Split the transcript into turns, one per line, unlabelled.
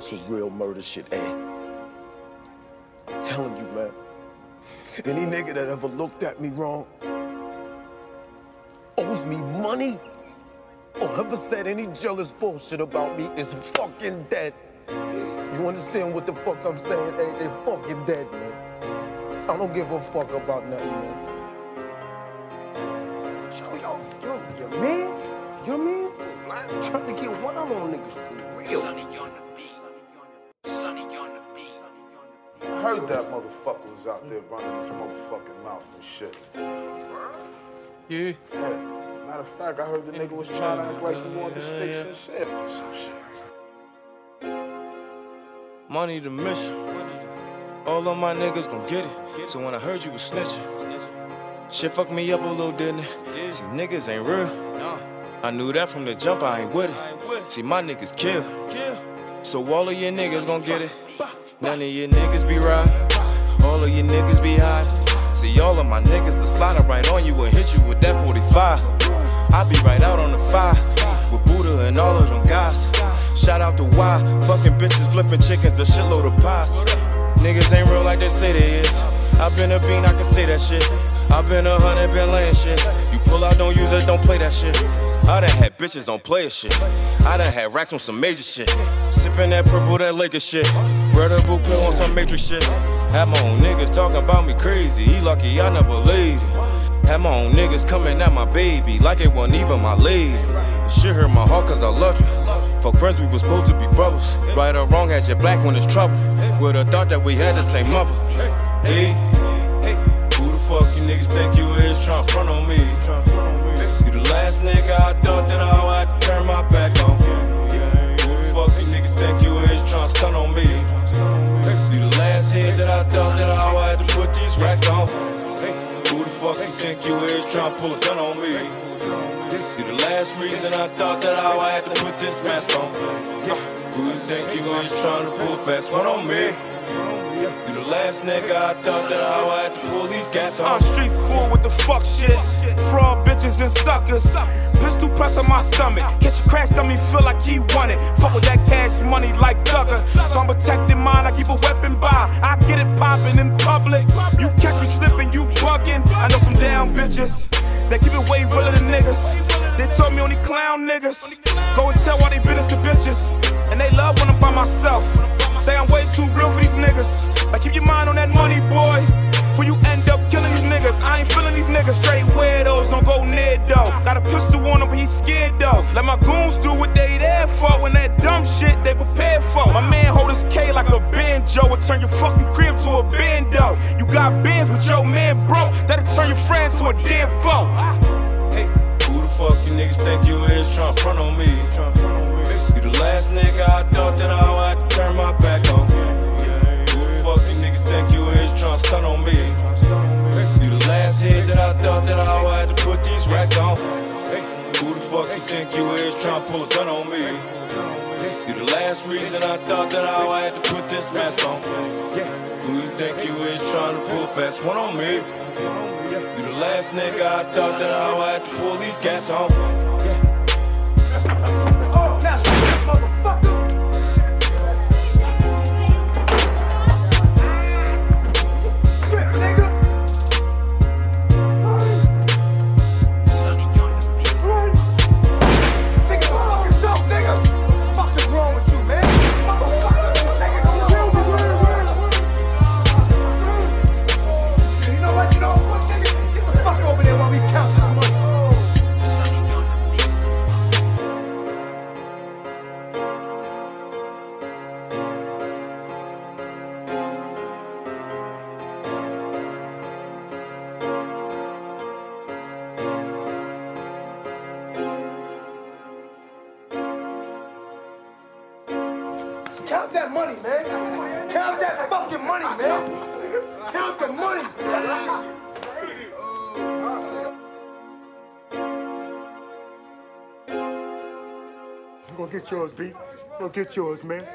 on some real murder shit, eh? I'm telling you, man. Any nigga that ever looked at me wrong owes me money or ever said any jealous bullshit about me is fucking dead. You understand what the fuck I'm saying? They, they fucking dead, man. I don't give a fuck about nothing, man.
Yo, yo, yo, your man, your man, blind, trying to get one on niggas for real.
Sunny
heard that motherfucker was out there running his motherfucking mouth and shit.
Yeah.
Yeah. Matter of fact, I heard the nigga was trying to act like he wanted the sticks and shit. Some shit.
Money the mission. All of my niggas gon' get it. So when I heard you was snitching, shit fucked me up a little, didn't it? See, niggas ain't real. I knew that from the jump, I ain't with it. See, my niggas kill. So all of your niggas gon' get it. None of your niggas be right. All of your niggas be hot. See, all of my niggas to slide right on you and hit you with that 45. I be right out on the five with Buddha and all of them guys. Shout out to Y, fucking bitches flipping chickens, a shitload of pies. Niggas ain't real like they say they is. I been a bean, I can say that shit. I been a hundred, been laying shit. You pull out, don't use it, don't play that shit. I done had bitches on player shit. I done had racks on some major shit. Sippin' that purple, that Lakers shit. Brother blue pill on some Matrix shit. Had my own niggas talking about me crazy. He lucky I never laid it. Had my own niggas coming at my baby like it wasn't even my lady. Shit hurt my heart cause I loved you. Fuck friends, we was supposed to be brothers. Right or wrong, had your black when it's trouble. Would've thought that we had the same mother. Hey, who the fuck you niggas think you is tryna front on me? Last nigga I thought that I had to turn my back on. Who the fuck you niggas think you is tryna stun on me? You the last head that I thought that I had to put these racks on. Who the fuck you think you is tryna pull a gun on me? You the last reason I thought that I had to put this mask on. Who you think you is tryna pull a fast one on me? You the last nigga I thought that I had to pull these gats on.
On streets full with the fuck shit. Fraud and suckers. Pistol press on my stomach. Catch a crash dummy, feel like he won it. Fuck with that cash money like Thugger. So I'm protecting mine, I keep a weapon by. I get it poppin' in public. You catch me slipping, you bugging. I know some down bitches. They keep it way realer than niggas. They told me only clown niggas. Go and tell all they business to bitches. And they love when I'm by myself. Say I'm way too real for these niggas. Like keep your mind on that money, boy. For you end up killing niggas. I ain't feeling these niggas straight weirdos. Don't go near though. Got a pistol on him, but he's scared though. Let my goons do what they there for. When that dumb shit they prepared for. My man hold his K like a banjo. Will turn your fucking crib to a bando. You got bands with your man broke. That'll turn your friends to a damn foe.
Think you is tryna pull a gun on me? You the last reason I thought that I had to put this mask on. Who you think you is trying to pull a fast one on me? You the last nigga I thought that I had to pull these gats on.
Count that money, man. Count that fucking money, man. Count the money. You gonna get yours, B. You gonna get yours, man.